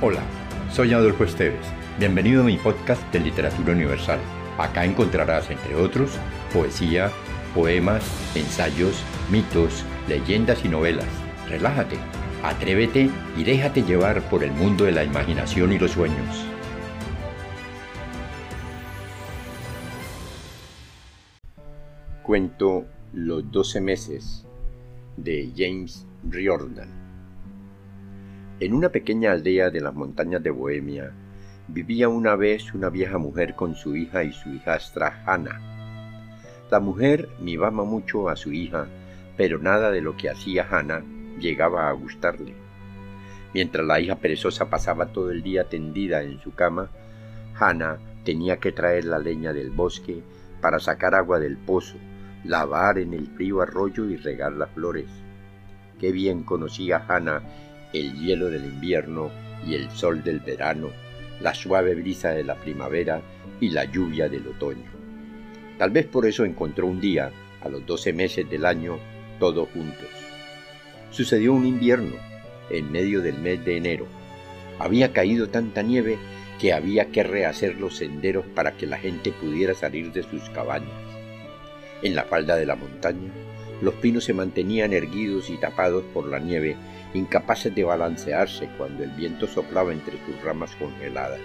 Hola, soy Adolfo Esteves. Bienvenido a mi podcast de Literatura Universal. Acá encontrarás, entre otros, poesía, poemas, ensayos, mitos, leyendas y novelas. Relájate, atrévete y déjate llevar por el mundo de la imaginación y los sueños. Cuento Los doce meses de James Riordan. En una pequeña aldea de las montañas de Bohemia vivía una vez una vieja mujer con su hija y su hijastra Hannah. La mujer mimaba mucho a su hija, pero nada de lo que hacía Hannah llegaba a gustarle. Mientras la hija perezosa pasaba todo el día tendida en su cama, Hannah tenía que traer la leña del bosque para sacar agua del pozo, lavar en el frío arroyo y regar las flores. Qué bien conocía Hannah el hielo del invierno y el sol del verano, la suave brisa de la primavera y la lluvia del otoño. Tal vez por eso encontró un día, a los doce meses del año, todos juntos. Sucedió un invierno, en medio del mes de enero. Había caído tanta nieve que había que rehacer los senderos para que la gente pudiera salir de sus cabañas. En la falda de la montaña, los pinos se mantenían erguidos y tapados por la nieve incapaces de balancearse cuando el viento soplaba entre sus ramas congeladas.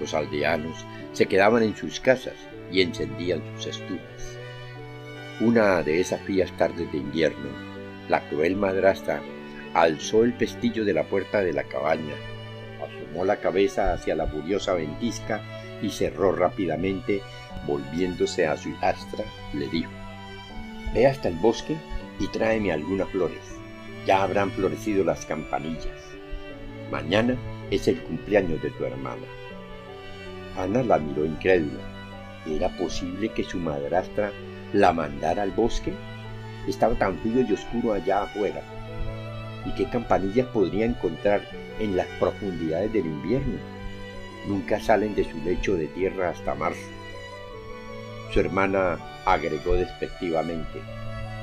Los aldeanos se quedaban en sus casas y encendían sus estufas. Una de esas frías tardes de invierno, la cruel madrastra alzó el pestillo de la puerta de la cabaña, asomó la cabeza hacia la furiosa ventisca y cerró rápidamente, volviéndose a su hijastra, le dijo, Ve hasta el bosque y tráeme algunas flores ya habrán florecido las campanillas. Mañana es el cumpleaños de tu hermana. Ana la miró incrédula. ¿Era posible que su madrastra la mandara al bosque? Estaba tan frío y oscuro allá afuera. ¿Y qué campanillas podría encontrar en las profundidades del invierno? Nunca salen de su lecho de tierra hasta marzo. Su hermana agregó despectivamente,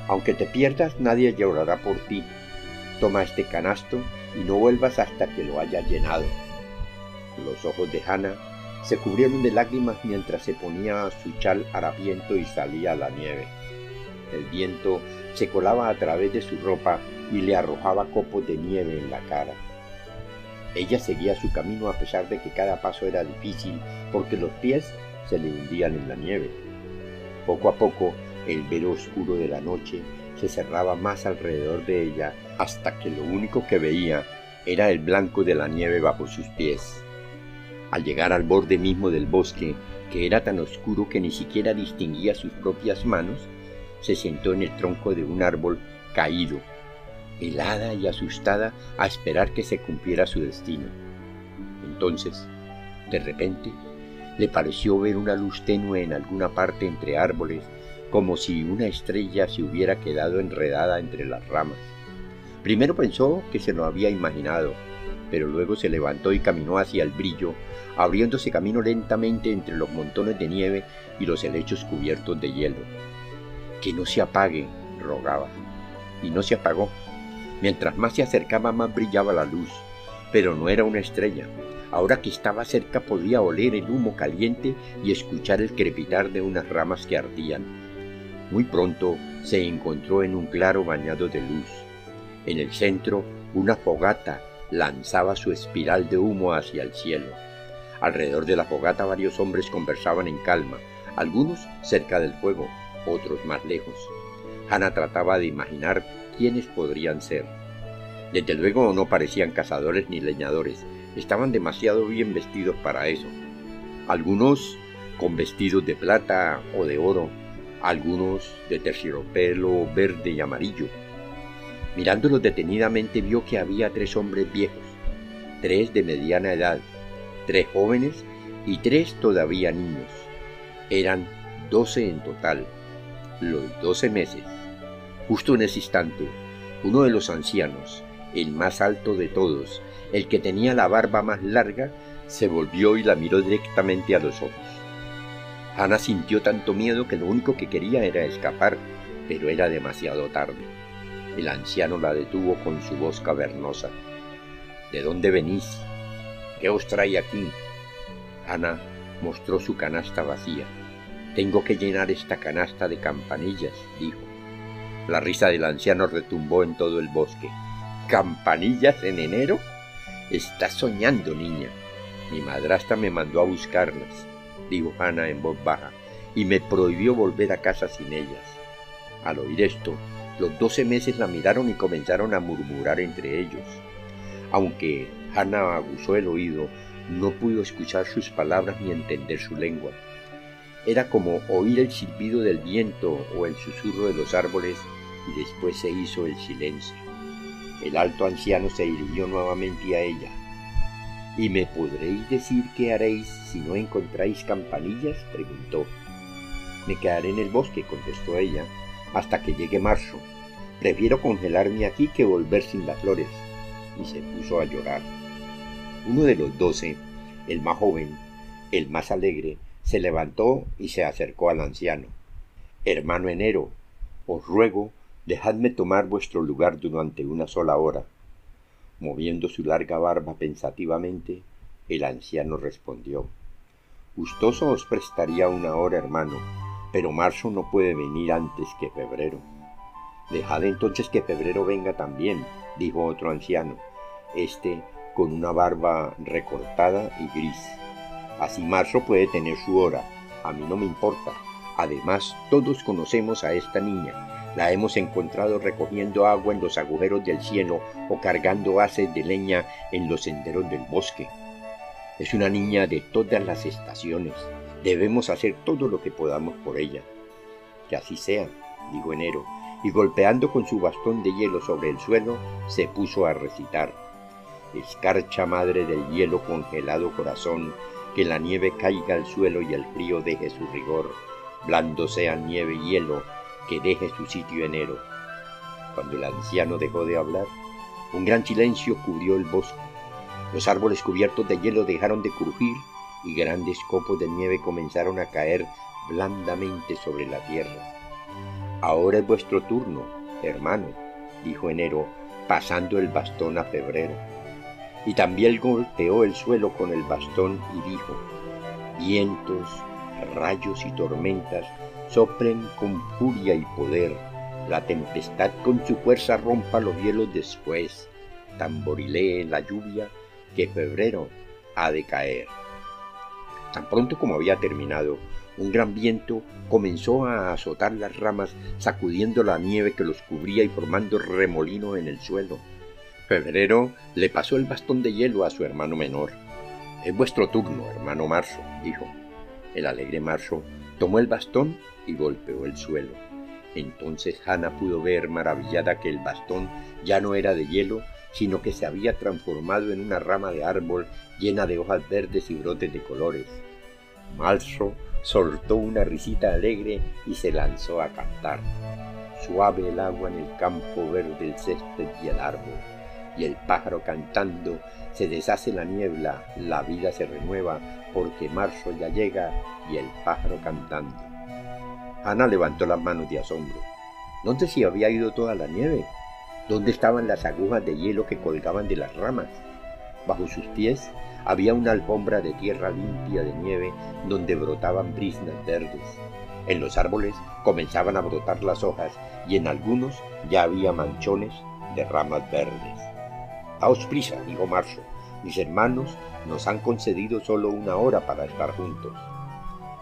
aunque te pierdas, nadie llorará por ti, Toma este canasto y no vuelvas hasta que lo hayas llenado. Los ojos de Hannah se cubrieron de lágrimas mientras se ponía su chal harapiento y salía a la nieve. El viento se colaba a través de su ropa y le arrojaba copos de nieve en la cara. Ella seguía su camino a pesar de que cada paso era difícil porque los pies se le hundían en la nieve. Poco a poco el velo oscuro de la noche se cerraba más alrededor de ella hasta que lo único que veía era el blanco de la nieve bajo sus pies. Al llegar al borde mismo del bosque, que era tan oscuro que ni siquiera distinguía sus propias manos, se sentó en el tronco de un árbol caído, helada y asustada a esperar que se cumpliera su destino. Entonces, de repente, le pareció ver una luz tenue en alguna parte entre árboles, como si una estrella se hubiera quedado enredada entre las ramas. Primero pensó que se lo había imaginado, pero luego se levantó y caminó hacia el brillo, abriéndose camino lentamente entre los montones de nieve y los helechos cubiertos de hielo. Que no se apague, rogaba. Y no se apagó. Mientras más se acercaba, más brillaba la luz. Pero no era una estrella. Ahora que estaba cerca podía oler el humo caliente y escuchar el crepitar de unas ramas que ardían. Muy pronto se encontró en un claro bañado de luz. En el centro, una fogata lanzaba su espiral de humo hacia el cielo. Alrededor de la fogata varios hombres conversaban en calma, algunos cerca del fuego, otros más lejos. Hannah trataba de imaginar quiénes podrían ser. Desde luego no parecían cazadores ni leñadores, estaban demasiado bien vestidos para eso. Algunos con vestidos de plata o de oro, algunos de terciopelo verde y amarillo, Mirándolos detenidamente vio que había tres hombres viejos, tres de mediana edad, tres jóvenes y tres todavía niños. Eran doce en total, los doce meses. Justo en ese instante, uno de los ancianos, el más alto de todos, el que tenía la barba más larga, se volvió y la miró directamente a los ojos. Ana sintió tanto miedo que lo único que quería era escapar, pero era demasiado tarde. El anciano la detuvo con su voz cavernosa. ¿De dónde venís? ¿Qué os trae aquí? Ana mostró su canasta vacía. Tengo que llenar esta canasta de campanillas, dijo. La risa del anciano retumbó en todo el bosque. ¿Campanillas en enero? Estás soñando, niña. Mi madrastra me mandó a buscarlas, dijo Ana en voz baja, y me prohibió volver a casa sin ellas. Al oír esto, los doce meses la miraron y comenzaron a murmurar entre ellos. Aunque Hannah aguzó el oído, no pudo escuchar sus palabras ni entender su lengua. Era como oír el silbido del viento o el susurro de los árboles y después se hizo el silencio. El alto anciano se dirigió nuevamente a ella. ¿Y me podréis decir qué haréis si no encontráis campanillas? preguntó. Me quedaré en el bosque, contestó ella, hasta que llegue marzo. Prefiero congelarme aquí que volver sin las flores. Y se puso a llorar. Uno de los doce, el más joven, el más alegre, se levantó y se acercó al anciano. Hermano Enero, os ruego, dejadme tomar vuestro lugar durante una sola hora. Moviendo su larga barba pensativamente, el anciano respondió Gustoso os prestaría una hora, hermano, pero marzo no puede venir antes que febrero. Dejad entonces que febrero venga también, dijo otro anciano, este con una barba recortada y gris. Así marzo puede tener su hora, a mí no me importa. Además, todos conocemos a esta niña. La hemos encontrado recogiendo agua en los agujeros del cielo o cargando haces de leña en los senderos del bosque. Es una niña de todas las estaciones, Debemos hacer todo lo que podamos por ella. Que así sea, dijo Enero, y golpeando con su bastón de hielo sobre el suelo, se puso a recitar. Escarcha madre del hielo congelado corazón, que la nieve caiga al suelo y el frío deje su rigor, blando sea nieve y hielo, que deje su sitio enero. Cuando el anciano dejó de hablar, un gran silencio cubrió el bosque. Los árboles cubiertos de hielo dejaron de crujir y grandes copos de nieve comenzaron a caer blandamente sobre la tierra. Ahora es vuestro turno, hermano, dijo enero, pasando el bastón a febrero. Y también golpeó el suelo con el bastón y dijo, vientos, rayos y tormentas soplen con furia y poder, la tempestad con su fuerza rompa los hielos después, tamborilee la lluvia que febrero ha de caer. Tan pronto como había terminado, un gran viento comenzó a azotar las ramas, sacudiendo la nieve que los cubría y formando remolinos en el suelo. Febrero le pasó el bastón de hielo a su hermano menor. Es vuestro turno, hermano Marzo, dijo. El alegre Marzo tomó el bastón y golpeó el suelo. Entonces Hannah pudo ver maravillada que el bastón ya no era de hielo, sino que se había transformado en una rama de árbol llena de hojas verdes y brotes de colores. Marzo soltó una risita alegre y se lanzó a cantar. Suave el agua en el campo verde, el césped y el árbol, y el pájaro cantando, se deshace la niebla, la vida se renueva, porque marzo ya llega y el pájaro cantando. Ana levantó las manos de asombro. ¿Dónde se había ido toda la nieve? ¿Dónde estaban las agujas de hielo que colgaban de las ramas? Bajo sus pies había una alfombra de tierra limpia de nieve donde brotaban brisnas verdes. En los árboles comenzaban a brotar las hojas y en algunos ya había manchones de ramas verdes. Daos prisa, dijo Marzo. Mis hermanos nos han concedido solo una hora para estar juntos.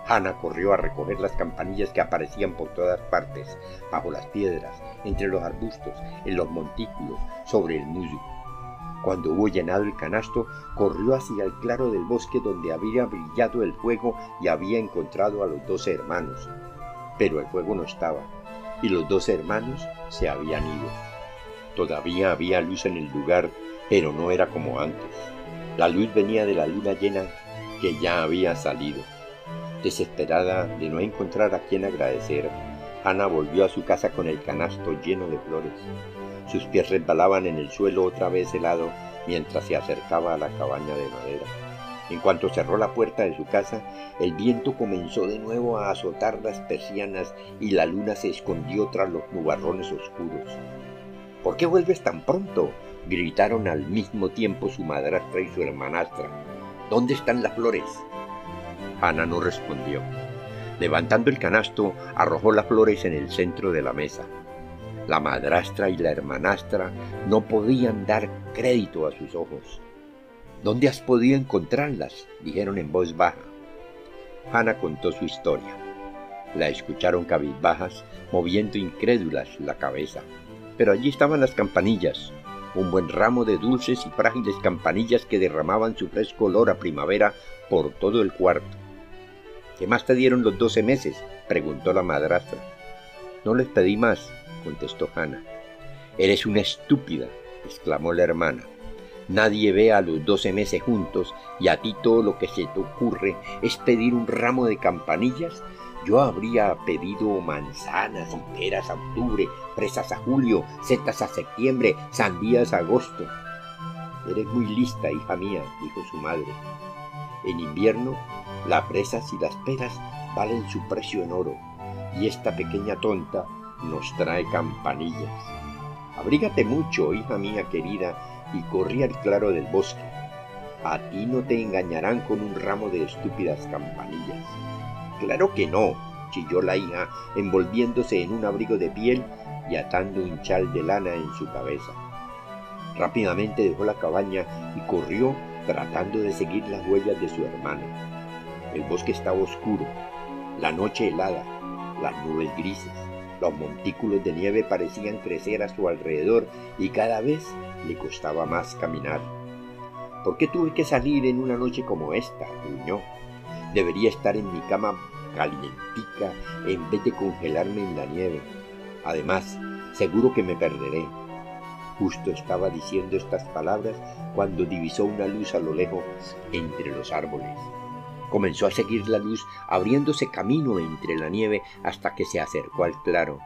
Ana corrió a recoger las campanillas que aparecían por todas partes, bajo las piedras, entre los arbustos, en los montículos, sobre el musgo. Cuando hubo llenado el canasto, corrió hacia el claro del bosque donde había brillado el fuego y había encontrado a los doce hermanos. Pero el fuego no estaba, y los doce hermanos se habían ido. Todavía había luz en el lugar, pero no era como antes. La luz venía de la luna llena que ya había salido. Desesperada de no encontrar a quien agradecer, Ana volvió a su casa con el canasto lleno de flores. Sus pies resbalaban en el suelo otra vez helado mientras se acercaba a la cabaña de madera. En cuanto cerró la puerta de su casa, el viento comenzó de nuevo a azotar las persianas y la luna se escondió tras los nubarrones oscuros. ¿Por qué vuelves tan pronto? Gritaron al mismo tiempo su madrastra y su hermanastra. ¿Dónde están las flores? Ana no respondió. Levantando el canasto, arrojó las flores en el centro de la mesa. La madrastra y la hermanastra no podían dar crédito a sus ojos. ¿Dónde has podido encontrarlas? dijeron en voz baja. Ana contó su historia. La escucharon cabizbajas, moviendo incrédulas la cabeza. Pero allí estaban las campanillas, un buen ramo de dulces y frágiles campanillas que derramaban su fresco olor a primavera por todo el cuarto. ¿Qué más te dieron los doce meses? preguntó la madrastra. No les pedí más, contestó Hannah. Eres una estúpida, exclamó la hermana. Nadie ve a los doce meses juntos y a ti todo lo que se te ocurre es pedir un ramo de campanillas. Yo habría pedido manzanas y peras a octubre, fresas a julio, setas a septiembre, sandías a agosto. Eres muy lista, hija mía, dijo su madre. En invierno, las fresas y las peras valen su precio en oro, y esta pequeña tonta nos trae campanillas. Abrígate mucho, hija mía querida, y corrí al claro del bosque. A ti no te engañarán con un ramo de estúpidas campanillas. Claro que no, chilló la hija, envolviéndose en un abrigo de piel y atando un chal de lana en su cabeza. Rápidamente dejó la cabaña y corrió tratando de seguir las huellas de su hermana. El bosque estaba oscuro, la noche helada, las nubes grises. Los montículos de nieve parecían crecer a su alrededor y cada vez le costaba más caminar. ¿Por qué tuve que salir en una noche como esta? gruñó. Debería estar en mi cama calientica en vez de congelarme en la nieve. Además, seguro que me perderé. Justo estaba diciendo estas palabras cuando divisó una luz a lo lejos entre los árboles. Comenzó a seguir la luz, abriéndose camino entre la nieve hasta que se acercó al claro.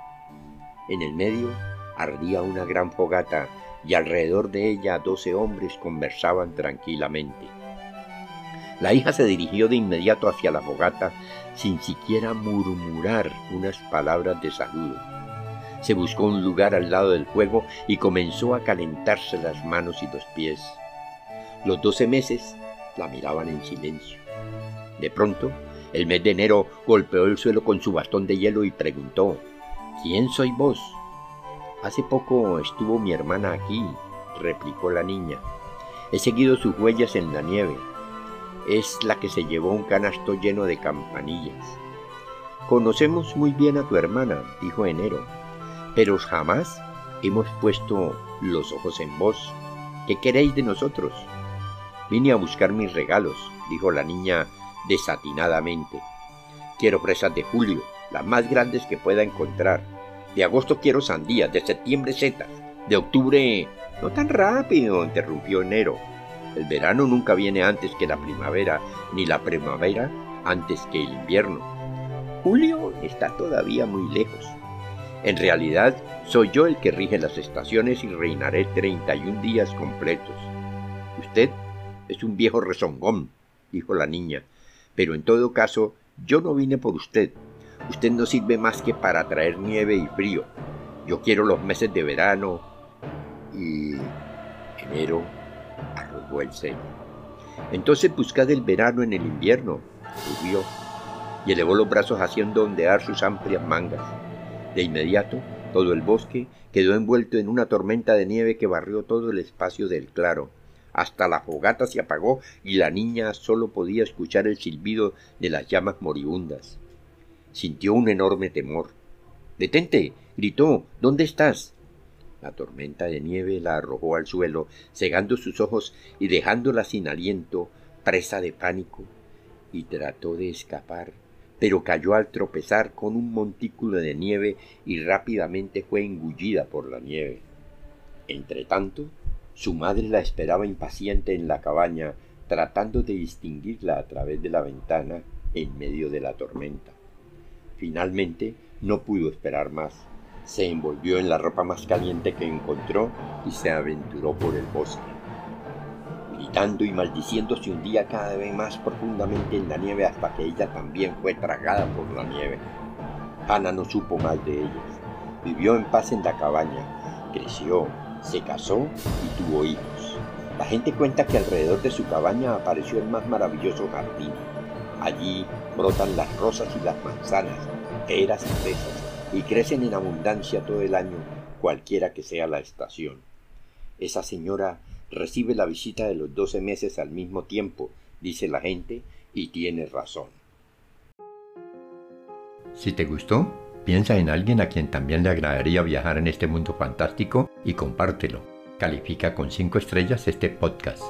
En el medio ardía una gran fogata y alrededor de ella doce hombres conversaban tranquilamente. La hija se dirigió de inmediato hacia la fogata sin siquiera murmurar unas palabras de saludo. Se buscó un lugar al lado del fuego y comenzó a calentarse las manos y los pies. Los doce meses la miraban en silencio. De pronto, el mes de enero golpeó el suelo con su bastón de hielo y preguntó, ¿Quién soy vos? Hace poco estuvo mi hermana aquí, replicó la niña. He seguido sus huellas en la nieve. Es la que se llevó un canasto lleno de campanillas. Conocemos muy bien a tu hermana, dijo Enero, pero jamás hemos puesto los ojos en vos. ¿Qué queréis de nosotros? Vine a buscar mis regalos, dijo la niña desatinadamente. Quiero fresas de julio, las más grandes que pueda encontrar. De agosto quiero sandías, de septiembre setas, de octubre... No tan rápido, interrumpió enero. El verano nunca viene antes que la primavera, ni la primavera antes que el invierno. Julio está todavía muy lejos. En realidad, soy yo el que rige las estaciones y reinaré 31 días completos. Usted es un viejo rezongón, dijo la niña, pero en todo caso, yo no vine por usted. Usted no sirve más que para traer nieve y frío. Yo quiero los meses de verano y enero el ceño. Entonces buscad el verano en el invierno, rugió, y elevó los brazos haciendo ondear sus amplias mangas. De inmediato, todo el bosque quedó envuelto en una tormenta de nieve que barrió todo el espacio del claro. Hasta la fogata se apagó y la niña solo podía escuchar el silbido de las llamas moribundas. Sintió un enorme temor. Detente. gritó. ¿Dónde estás? La tormenta de nieve la arrojó al suelo, cegando sus ojos y dejándola sin aliento, presa de pánico, y trató de escapar, pero cayó al tropezar con un montículo de nieve y rápidamente fue engullida por la nieve. Entretanto, su madre la esperaba impaciente en la cabaña, tratando de distinguirla a través de la ventana en medio de la tormenta. Finalmente no pudo esperar más. Se envolvió en la ropa más caliente que encontró y se aventuró por el bosque. Gritando y maldiciendo se hundía cada vez más profundamente en la nieve hasta que ella también fue tragada por la nieve. Ana no supo más de ellos. Vivió en paz en la cabaña, creció, se casó y tuvo hijos. La gente cuenta que alrededor de su cabaña apareció el más maravilloso jardín. Allí brotan las rosas y las manzanas, peras y fresas, y crecen en abundancia todo el año, cualquiera que sea la estación. Esa señora recibe la visita de los doce meses al mismo tiempo, dice la gente, y tiene razón. Si te gustó, piensa en alguien a quien también le agradaría viajar en este mundo fantástico y compártelo. Califica con 5 estrellas este podcast.